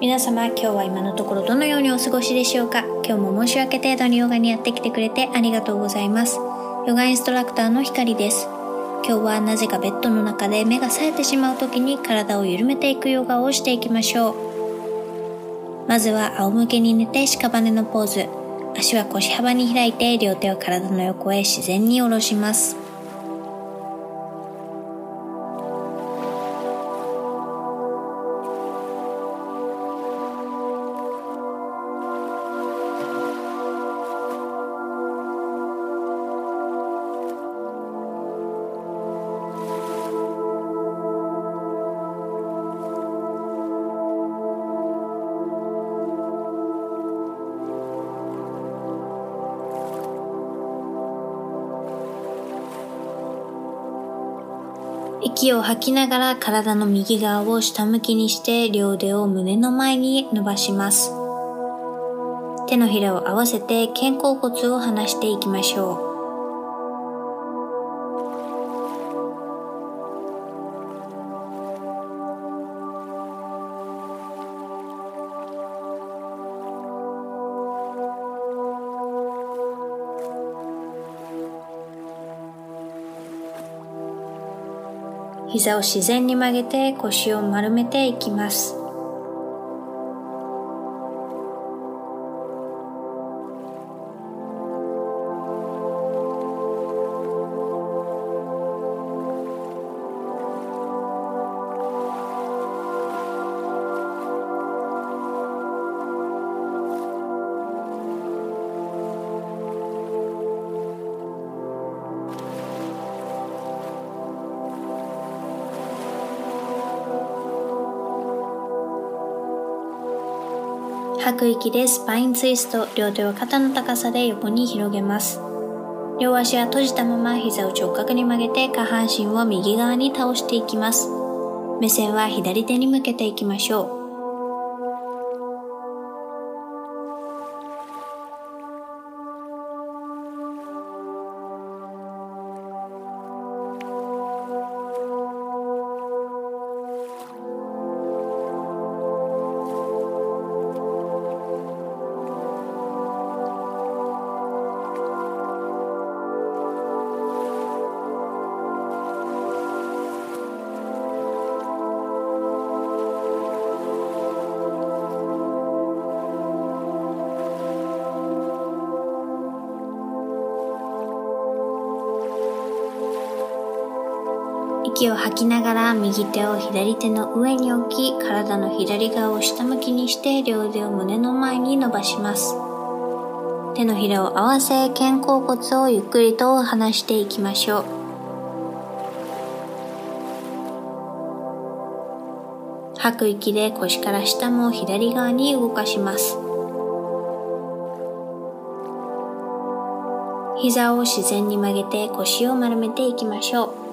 皆様今日は今のところどのようにお過ごしでしょうか？今日も申し訳程度にヨガにやってきてくれてありがとうございます。ヨガインストラクターのひかりです。今日はなぜかベッドの中で目が冴えてしまう時に体を緩めていくヨガをしていきましょう。まずは仰向けに寝て屍のポーズ。足は腰幅に開いて両手を体の横へ自然に下ろします。息を吐きながら体の右側を下向きにして両腕を胸の前に伸ばします。手のひらを合わせて肩甲骨を離していきましょう。膝を自然に曲げて腰を丸めていきます。吐く息でスパインツイスト、両手を肩の高さで横に広げます。両足は閉じたまま膝を直角に曲げて下半身を右側に倒していきます。目線は左手に向けていきましょう。息を吐きながら右手を左手の上に置き、体の左側を下向きにして両腕を胸の前に伸ばします。手のひらを合わせ肩甲骨をゆっくりと離していきましょう。吐く息で腰から下も左側に動かします。膝を自然に曲げて腰を丸めていきましょう。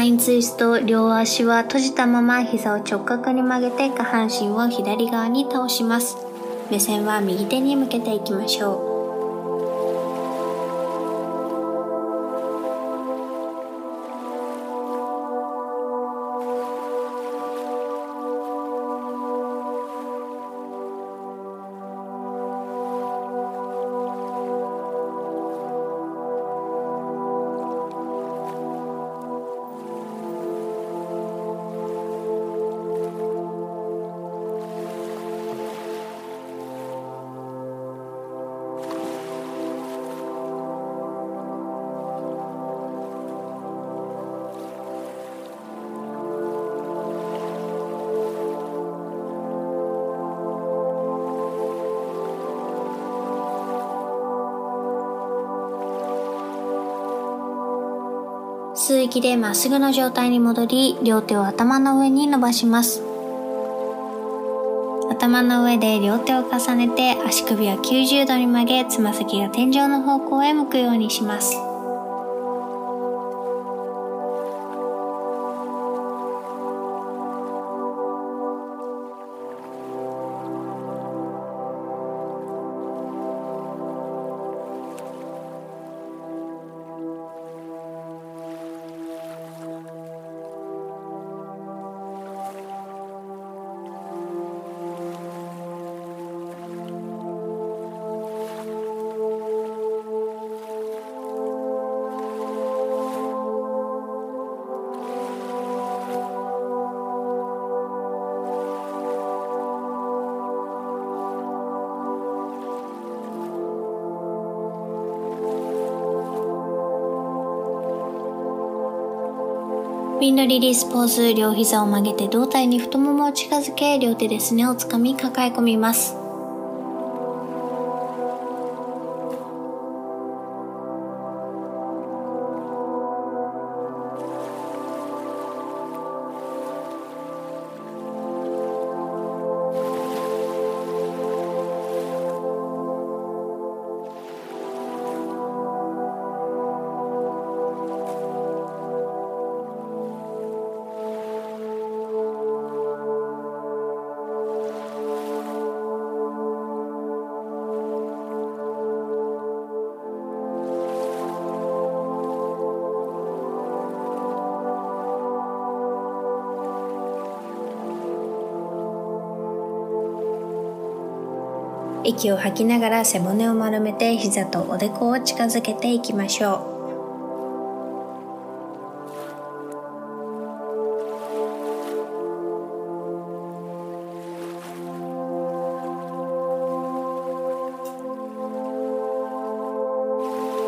スパインツイスト、両足は閉じたまま膝を直角に曲げて下半身を左側に倒します。目線は右手に向けていきましょう。吸う息でまっすぐの状態に戻り、両手を頭の上に伸ばします。頭の上で両手を重ねて足首は90度に曲げ、つま先が天井の方向へ向くようにします。ピンのリリースポーズ、両膝を曲げて胴体に太ももを近づけ、両手ですねをつかみ抱え込みます。息を吐きながら背骨を丸めて膝とおでこを近づけていきましょう。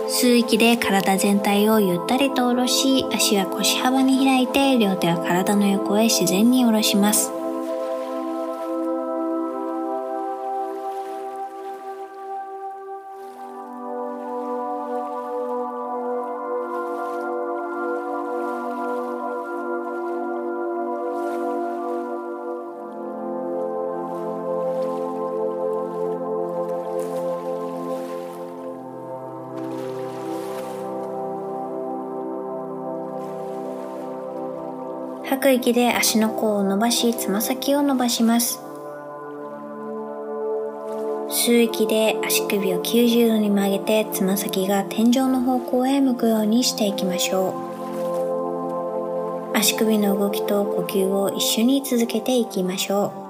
吸う息で体全体をゆったりと下ろし、足は腰幅に開いて、両手は体の横へ自然に下ろします。吐く息で足の甲を伸ばし、つま先を伸ばします。吸う息で足首を90度に曲げて、つま先が天井の方向へ向くようにしていきましょう。足首の動きと呼吸を一緒に続けていきましょう。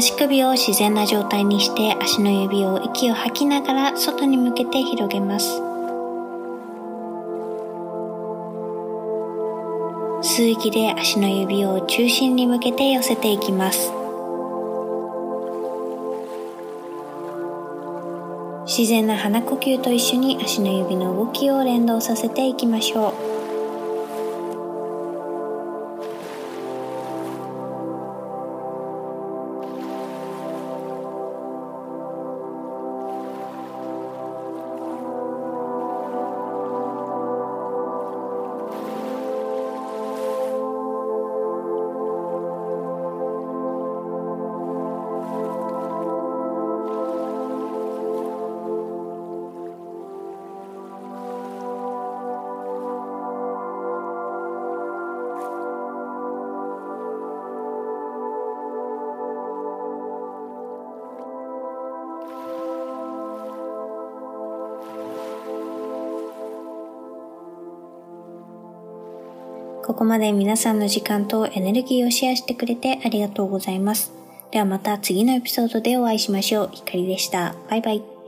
足首を自然な状態にして足の指を息を吐きながら外に向けて広げます。吸う息で足の指を中心に向けて寄せていきます。自然な鼻呼吸と一緒に足の指の動きを連動させていきましょう。ここまで皆さんの時間とエネルギーをシェアしてくれてありがとうございます。ではまた次のエピソードでお会いしましょう。ひかりでした。バイバイ。